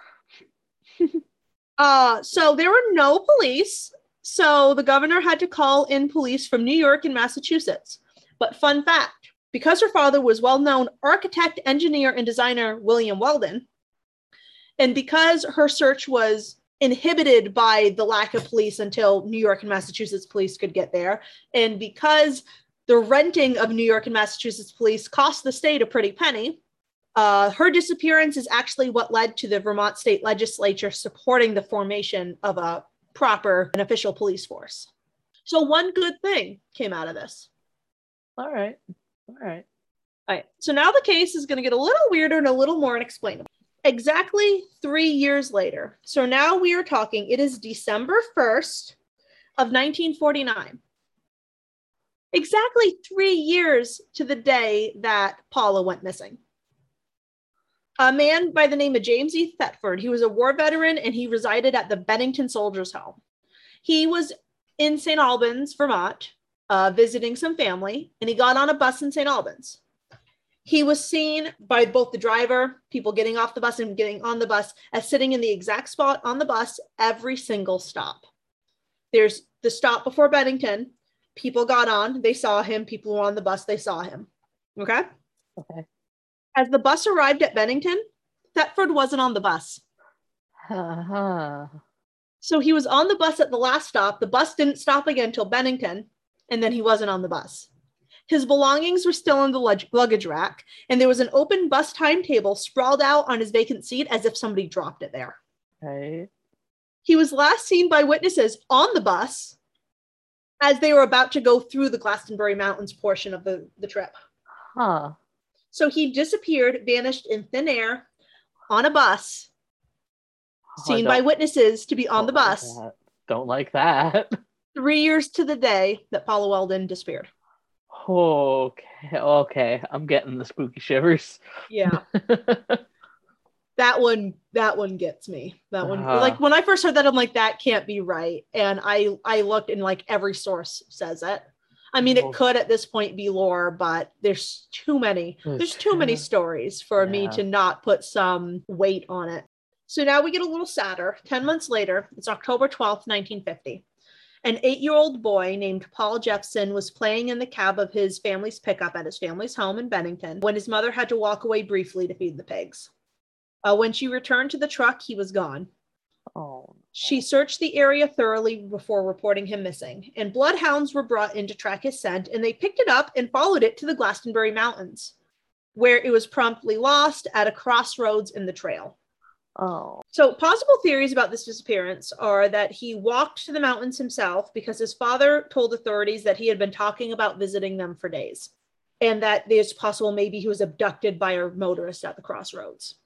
Speaker 1: Uh, so there were no police. So the governor had to call in police from New York and Massachusetts. But fun fact because her father was well known architect, engineer, and designer William Welden, and because her search was inhibited by the lack of police until New York and Massachusetts police could get there, and because the renting of New York and Massachusetts police cost the state a pretty penny, uh, her disappearance is actually what led to the Vermont state legislature supporting the formation of a proper and official police force. So, one good thing came out of this.
Speaker 2: All right. All right.
Speaker 1: All right. So, now the case is going to get a little weirder and a little more unexplainable. Exactly three years later. So, now we are talking, it is December 1st of 1949 exactly three years to the day that Paula went missing a man by the name of James E. Thetford. He was a war veteran and he resided at the Bennington Soldiers Home. He was in St. Albans, Vermont, uh, visiting some family, and he got on a bus in St. Albans. He was seen by both the driver, people getting off the bus and getting on the bus, as sitting in the exact spot on the bus every single stop. There's the stop before Bennington. People got on, they saw him. People were on the bus, they saw him. Okay.
Speaker 2: Okay.
Speaker 1: As the bus arrived at Bennington, Thetford wasn't on the bus.
Speaker 2: Uh-huh.
Speaker 1: So he was on the bus at the last stop. The bus didn't stop again until Bennington, and then he wasn't on the bus. His belongings were still on the lug- luggage rack, and there was an open bus timetable sprawled out on his vacant seat as if somebody dropped it there.
Speaker 2: Right.
Speaker 1: He was last seen by witnesses on the bus as they were about to go through the Glastonbury Mountains portion of the, the trip.
Speaker 2: Huh.
Speaker 1: So he disappeared, vanished in thin air on a bus,
Speaker 2: Oh,
Speaker 1: seen by witnesses to be on the
Speaker 2: don't like
Speaker 1: bus.
Speaker 2: Don't like that.
Speaker 1: three years to the day that Paula Welden disappeared.
Speaker 2: Okay. Okay. I'm getting the spooky shivers.
Speaker 1: Yeah. that one that one gets me that one
Speaker 2: Uh-huh.
Speaker 1: like when i first heard that i'm like that can't be right and i i looked and like every source says it i mean it could at this point be lore but there's too many
Speaker 2: There's
Speaker 1: too many stories for me to not put some weight on it. So now we get a little sadder. 10 months later it's october 12th 1950 an eight-year-old boy named Paul Jepson was playing in the cab of his family's pickup at his family's home in Bennington when his mother had to walk away briefly to feed the pigs. Uh, when she returned to the truck, he was gone.
Speaker 2: Oh.
Speaker 1: She searched the area thoroughly before reporting him missing, and bloodhounds were brought in to track his scent, and they picked it up and followed it to the Glastonbury Mountains, where it was promptly lost at a crossroads in the trail.
Speaker 2: Oh.
Speaker 1: So, possible theories about this disappearance are that he walked to the mountains himself because his father told authorities that he had been talking about visiting them for days, and that it's possible maybe he was abducted by a motorist at the crossroads.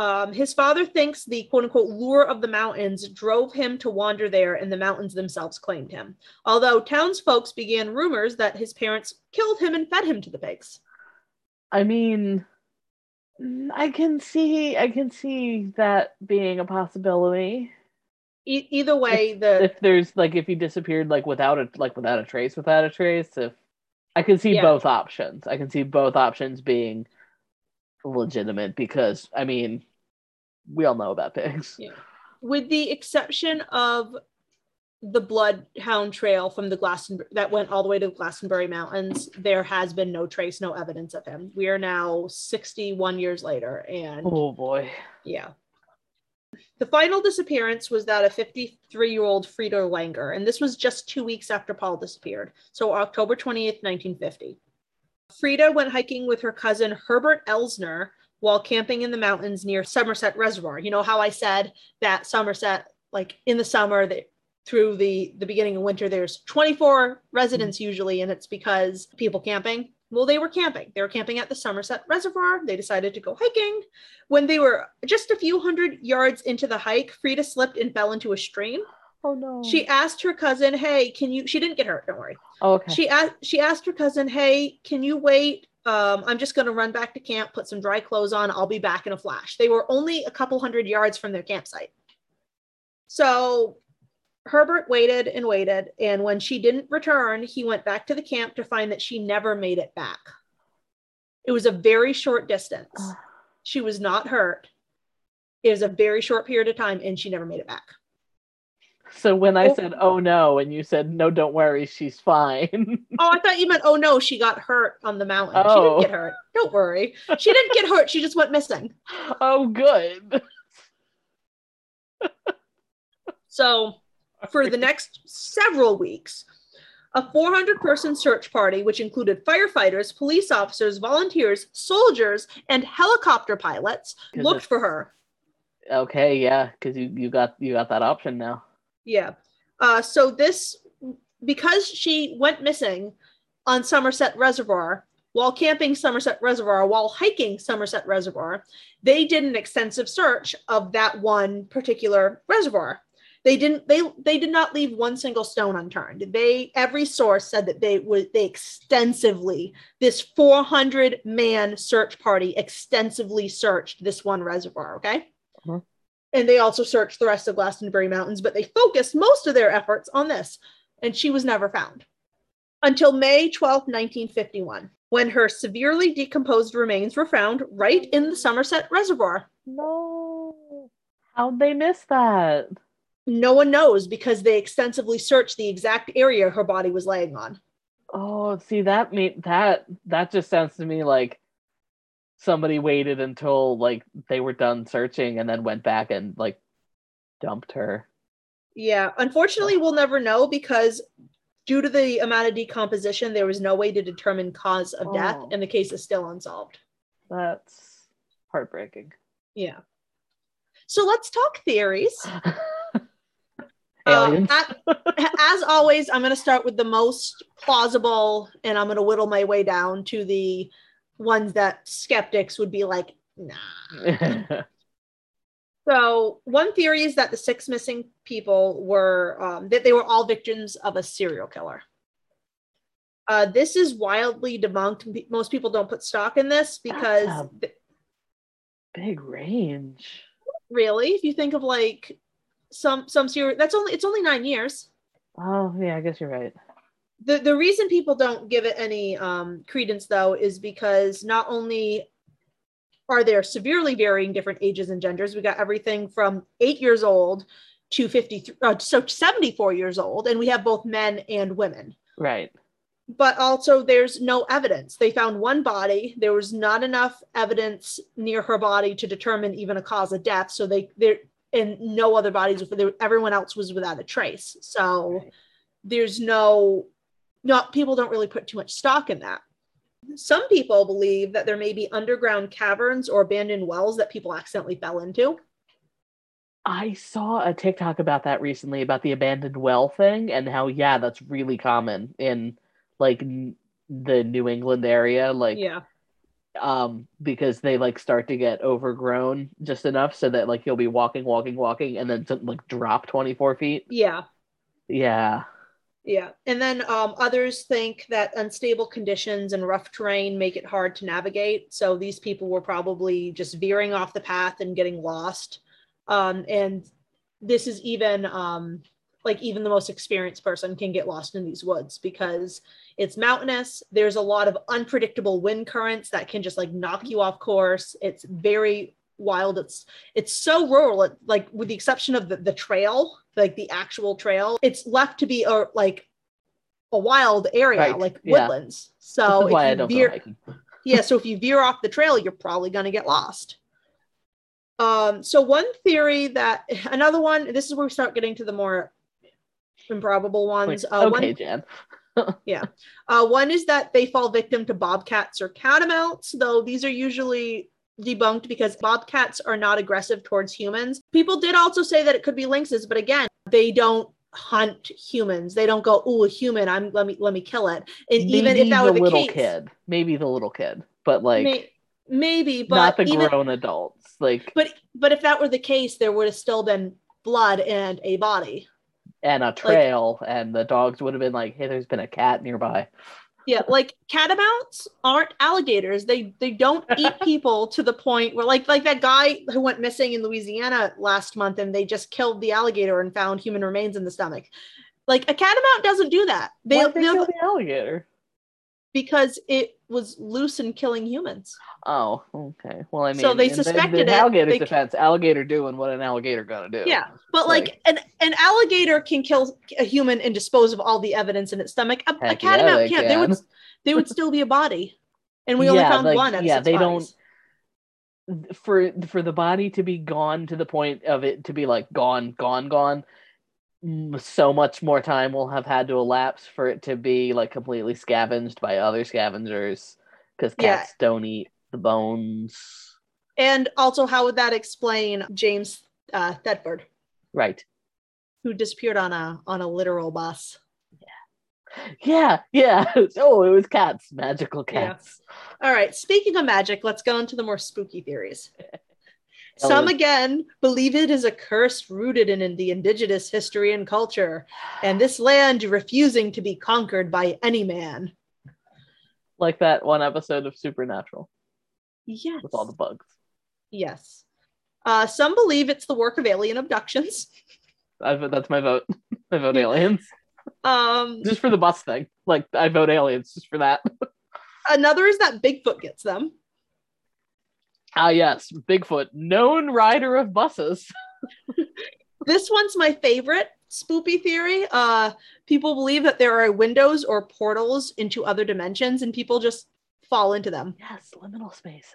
Speaker 1: Um, his father thinks the quote unquote lure of the mountains drove him to wander there, and the mountains themselves claimed him. Although townsfolk began rumors that his parents killed him and fed him to the pigs.
Speaker 2: I mean, I can see, I can see that being a possibility.
Speaker 1: E- either way, the
Speaker 2: If there's like, if he disappeared like without a like without a trace, without a trace, if I can see
Speaker 1: Yeah.
Speaker 2: both options. I can see both options being legitimate because I mean, we all know about pigs.
Speaker 1: Yeah. with the exception of the bloodhound trail from the Glastonbury that went all the way to the Glastonbury Mountains, there has been no trace, no evidence of him. We are now 61 years later, and
Speaker 2: Oh boy.
Speaker 1: yeah. The final disappearance was that of 53 year old Frieda Langer, and this was just two weeks after Paul disappeared. So, October 20th, 1950. Frieda went hiking with her cousin Herbert Elsner while camping in the mountains near Somerset Reservoir. You know how I said that Somerset, like in the summer, that through the the beginning of winter, there's 24 residents mm-hmm. usually, and it's because people camping. Well, they were camping. They were camping at the Somerset Reservoir. They decided to go hiking. When they were just a few hundred yards into the hike, Frieda slipped and fell into a stream.
Speaker 2: Oh no.
Speaker 1: She asked her cousin, "Hey, can you?" She didn't get hurt. Don't worry.
Speaker 2: Oh, okay.
Speaker 1: She asked. She asked her cousin, "Hey, can you wait? Um, I'm just going to run back to camp, put some dry clothes on. I'll be back in a flash." They were only a couple hundred yards from their campsite. So Herbert waited and waited, and when she didn't return, he went back to the camp to find that she never made it back. It was a very short distance. She was not hurt. It was a very short period of time, and she never made it back.
Speaker 2: So when I
Speaker 1: Oh.
Speaker 2: said oh no and you said no, don't worry, she's fine.
Speaker 1: Oh, I thought you meant, oh no, she got hurt on the mountain. She
Speaker 2: Oh.
Speaker 1: didn't get hurt. Don't worry. She didn't get hurt. She just went missing.
Speaker 2: oh good.
Speaker 1: So, for the next several weeks, a 400 person search party, which included firefighters, police officers, volunteers, soldiers, and helicopter pilots, looked for her.
Speaker 2: Okay, yeah, because you, you got you got that option now.
Speaker 1: Yeah. Uh, so, this, because she went missing on Somerset Reservoir, while camping Somerset Reservoir, while hiking Somerset Reservoir, they did an extensive search of that one particular reservoir. They didn't they they did not leave one single stone unturned. They every source said that they would they extensively this 400 man search party extensively searched this one reservoir, okay?
Speaker 2: Mhm.
Speaker 1: And they also searched the rest of Glastonbury Mountains, but they focused most of their efforts on this, and she was never found until May 12, 1951, when her severely decomposed remains were found right in the Somerset Reservoir.
Speaker 2: No. How'd they miss that?
Speaker 1: No one knows because they extensively searched the exact area her body was laying on.
Speaker 2: Oh, see that me that that just sounds to me like somebody waited until like they were done searching and then went back and like dumped her.
Speaker 1: Yeah, unfortunately, we'll never know because due to the amount of decomposition, there was no way to determine cause of death,
Speaker 2: Oh.
Speaker 1: and the case is still unsolved.
Speaker 2: That's heartbreaking.
Speaker 1: Yeah. So let's talk theories.
Speaker 2: Aliens.
Speaker 1: Uh, a- as always, I'm going to start with the most plausible, and I'm going to whittle my way down to the ones that skeptics would be like, nah. So one theory is that the six missing people were um, that they were all victims of a serial killer. Uh, this is wildly debunked. Most people don't put stock in this because
Speaker 2: That's a-
Speaker 1: th-
Speaker 2: Big range.
Speaker 1: really, if you think of like some some serial, that's only it's only nine years.
Speaker 2: Oh yeah, I guess you're right.
Speaker 1: The the reason people don't give it any um, credence though is because not only are there severely varying different ages and genders we got everything from eight years old to 53 uh, so 74 years old and we have both men and women
Speaker 2: Right.
Speaker 1: but also there's no evidence they found one body there was not enough evidence near her body to determine even a cause of death so they there and no other bodies everyone else was without a trace so
Speaker 2: Right.
Speaker 1: there's no not people don't really put too much stock in that some people believe that there may be underground caverns or abandoned wells that people accidentally fell into
Speaker 2: I saw a TikTok about that recently about the abandoned well thing and how yeah, that's really common in like n- the New England area like
Speaker 1: yeah
Speaker 2: um because they like start to get overgrown just enough so that like you'll be walking walking walking and then to, like drop 24 feet.
Speaker 1: yeah
Speaker 2: Yeah.
Speaker 1: Yeah. And then um, others think that unstable conditions and rough terrain make it hard to navigate. So these people were probably just veering off the path and getting lost. Um, and this is even um, like even the most experienced person can get lost in these woods because it's mountainous. There's a lot of unpredictable wind currents that can just like knock you off course. It's very wild. It's it's so rural. It, like with the exception of the, the trail, like the actual trail, it's left to be a like a wild area,
Speaker 2: Right,
Speaker 1: like
Speaker 2: yeah.
Speaker 1: woodlands. So
Speaker 2: is why I
Speaker 1: if you veer, yeah, so if you veer off the trail, you're probably going to get lost. Um, so one theory that another one, this is where we start getting to the more improbable ones.
Speaker 2: Like,
Speaker 1: uh,
Speaker 2: okay,
Speaker 1: one,
Speaker 2: Jan.
Speaker 1: uh, one is that they fall victim to bobcats or catamounts, though these are usually debunked because bobcats are not aggressive towards humans. People did also say that it could be lynxes, but again, they don't hunt humans. They don't go, "Ooh, a human! I'm let me let me kill it." And even if that were
Speaker 2: the
Speaker 1: the
Speaker 2: little
Speaker 1: case,
Speaker 2: kid, maybe the little kid, but like
Speaker 1: may- maybe, but
Speaker 2: not the
Speaker 1: even
Speaker 2: grown adults. Like
Speaker 1: but but if that were the case, there would have still been blood and a body.
Speaker 2: and a trail, and the dogs would have been like, "Hey, there's been a cat nearby."
Speaker 1: Yeah, like catamounts aren't alligators. They they don't eat people to the point where like like that guy who went missing in Louisiana last month and they just killed the alligator and found human remains in the stomach. Like a catamount doesn't do that. They,
Speaker 2: Why'd they kill the alligator?
Speaker 1: Because it was loose and killing humans.
Speaker 2: Oh, okay. Well, I mean,
Speaker 1: So they suspected
Speaker 2: in
Speaker 1: it,
Speaker 2: alligator's
Speaker 1: they-
Speaker 2: defense, alligator doing what an alligator gonna do.
Speaker 1: Yeah, But like, an an alligator can kill a human and dispose of all the evidence in its stomach. A, a
Speaker 2: yeah,
Speaker 1: catamount
Speaker 2: they
Speaker 1: can't. There would
Speaker 2: can.
Speaker 1: there would still be a body, and we only
Speaker 2: Yeah,
Speaker 1: found
Speaker 2: like,
Speaker 1: one.
Speaker 2: Yeah, they
Speaker 1: bodies. Don't.
Speaker 2: For for the body to be gone to the point of it to be like gone, gone, gone. So much more time will have had to elapse for it to be like completely scavenged by other scavengers, because
Speaker 1: Yeah.
Speaker 2: cats don't eat the bones.
Speaker 1: And also, how would that explain James uh, Thetford,
Speaker 2: Right.
Speaker 1: who disappeared on a on a literal bus?
Speaker 2: Yeah, yeah. Oh, it was cats, magical
Speaker 1: Yeah.
Speaker 2: cats.
Speaker 1: All right. Speaking of magic, let's go into the more spooky theories. Some again believe it is a curse rooted in the indigenous history and culture, and this land refusing to be conquered by any man.
Speaker 2: Like that one episode of Supernatural
Speaker 1: Yes.
Speaker 2: with all the bugs.
Speaker 1: Yes. Uh, some believe it's the work of alien abductions.
Speaker 2: I that's my vote. I vote aliens.
Speaker 1: Um,
Speaker 2: Just for the bus thing. Like I vote aliens just for that.
Speaker 1: another is that Bigfoot gets them.
Speaker 2: Ah yes, Bigfoot, known rider of buses.
Speaker 1: This one's my favorite spoopy theory. Uh, people believe that there are windows or portals into other dimensions, and people just fall into them.
Speaker 2: Yes, liminal spaces.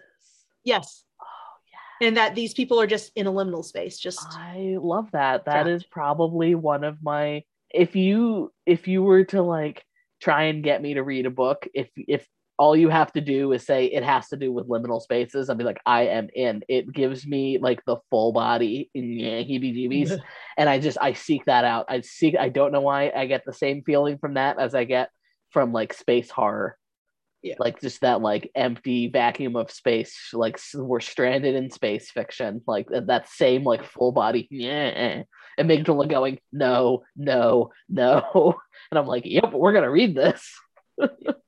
Speaker 1: Yes.
Speaker 2: Oh yeah.
Speaker 1: and that these people are just in a liminal space. Just
Speaker 2: I love that. That is probably one of my if you if you were to like try and get me to read a book, if if all you have to do is say it has to do with liminal spaces, I'll be like, I am in. It gives me like the full body heebie jeebies. and I just I seek that out. I seek I don't know why I get the same feeling from that as I get from like space horror.
Speaker 1: Yeah.
Speaker 2: Like just that like empty vacuum of space, like we're stranded in space fiction, like that same like full body, yeah, amygdala going, no, no, no, and I'm like, yep, we're gonna read this.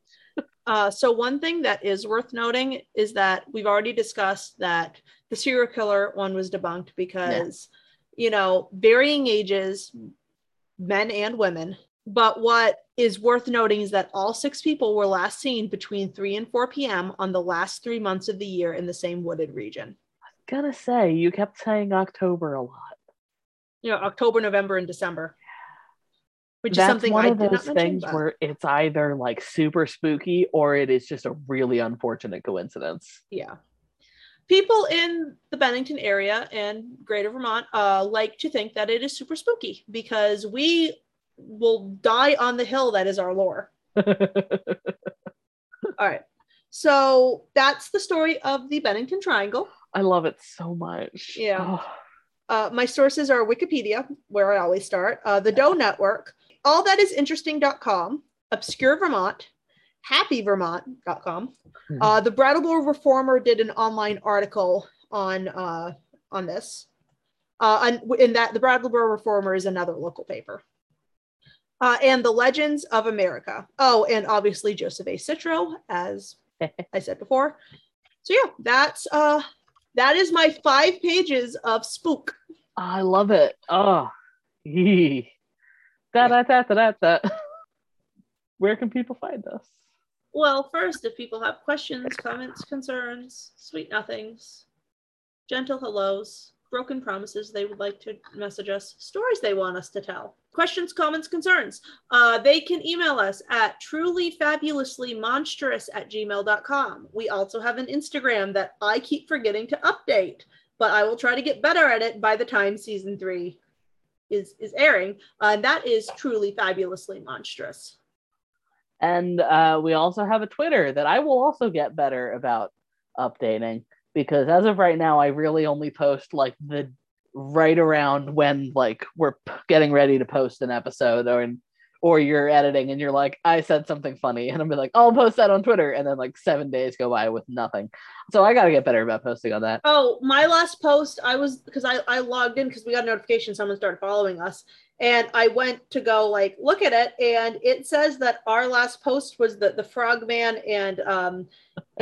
Speaker 1: uh, so one thing that is worth noting is that we've already discussed that the serial killer one was debunked because, yeah. you know, varying ages, men and women, but what is worth noting is that all six people were last seen between 3 and 4 p.m. on the last three months of the year in the same wooded region.
Speaker 2: I gotta say, you kept saying October a lot.
Speaker 1: You know, October, November, and December.
Speaker 2: Which That's is something one I of those things where it's either like super spooky or it is just a really unfortunate coincidence.
Speaker 1: Yeah. People in the Bennington area and greater Vermont uh, like to think that it is super spooky because we will die on the hill that is our lore. All right. So that's the story of the Bennington Triangle.
Speaker 2: I love it so much.
Speaker 1: Yeah. Oh. Uh, my sources are Wikipedia, where I always start, uh, the Doe Network, all that is interesting.com, Obscure Vermont, happyvermont.com. Mm-hmm. Uh, the Brattleboro Reformer did an online article on uh, on this. Uh, and in that, the Brattleboro Reformer is another local paper uh, and the Legends of America. Oh, and obviously Joseph A. Citro, as I said before. So yeah, that's uh that is my five pages of spook.
Speaker 2: I love it. Oh, da da da da da. Where can people find us?
Speaker 1: Well, first, if people have questions, comments, concerns, sweet nothings, gentle hellos, broken promises they would like to message us, stories they want us to tell, questions, comments, concerns, uh, they can email us at trulyfabulouslymonstrous at gmail.com. We also have an Instagram that I keep forgetting to update, but I will try to get better at it by the time season three is, is airing. Uh, and that is truly fabulously monstrous.
Speaker 2: And uh, we also have a Twitter that I will also get better about updating because as of right now, I really only post like the right around when like we're p- getting ready to post an episode or or you're editing and you're like, I said something funny, and I'm like, I'll post that on Twitter, and then like seven days go by with nothing. So I gotta get better about posting on that.
Speaker 1: Oh, my last post, I was because I I logged in because we got a notification someone started following us, and I went to go like look at it, and it says that our last post was the the Frogman and um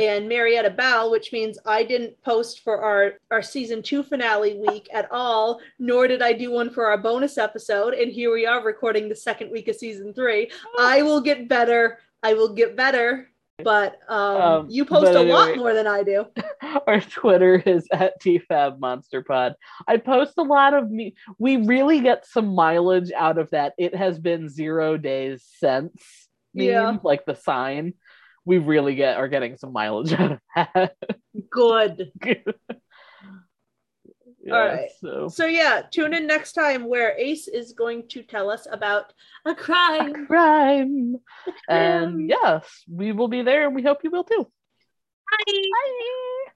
Speaker 1: and Marietta Bell, which means I didn't post for our our season two finale week at all, nor did I do one for our bonus episode. And here we are recording the second week of season three. I will get better. I will get better but um, um, you post a anyway, lot more than I do.
Speaker 2: Our Twitter is at TFAB Monster Pod. I post a lot of me. We really get some mileage out of that. It has been zero days since meme, yeah. like the sign. We really get are getting some mileage out of that.
Speaker 1: Good. Yeah, All right. So. so yeah, tune in next time where Ace is going to tell us about a crime.
Speaker 2: A crime. and yes, we will be there and we hope you will too.
Speaker 1: Bye. Bye.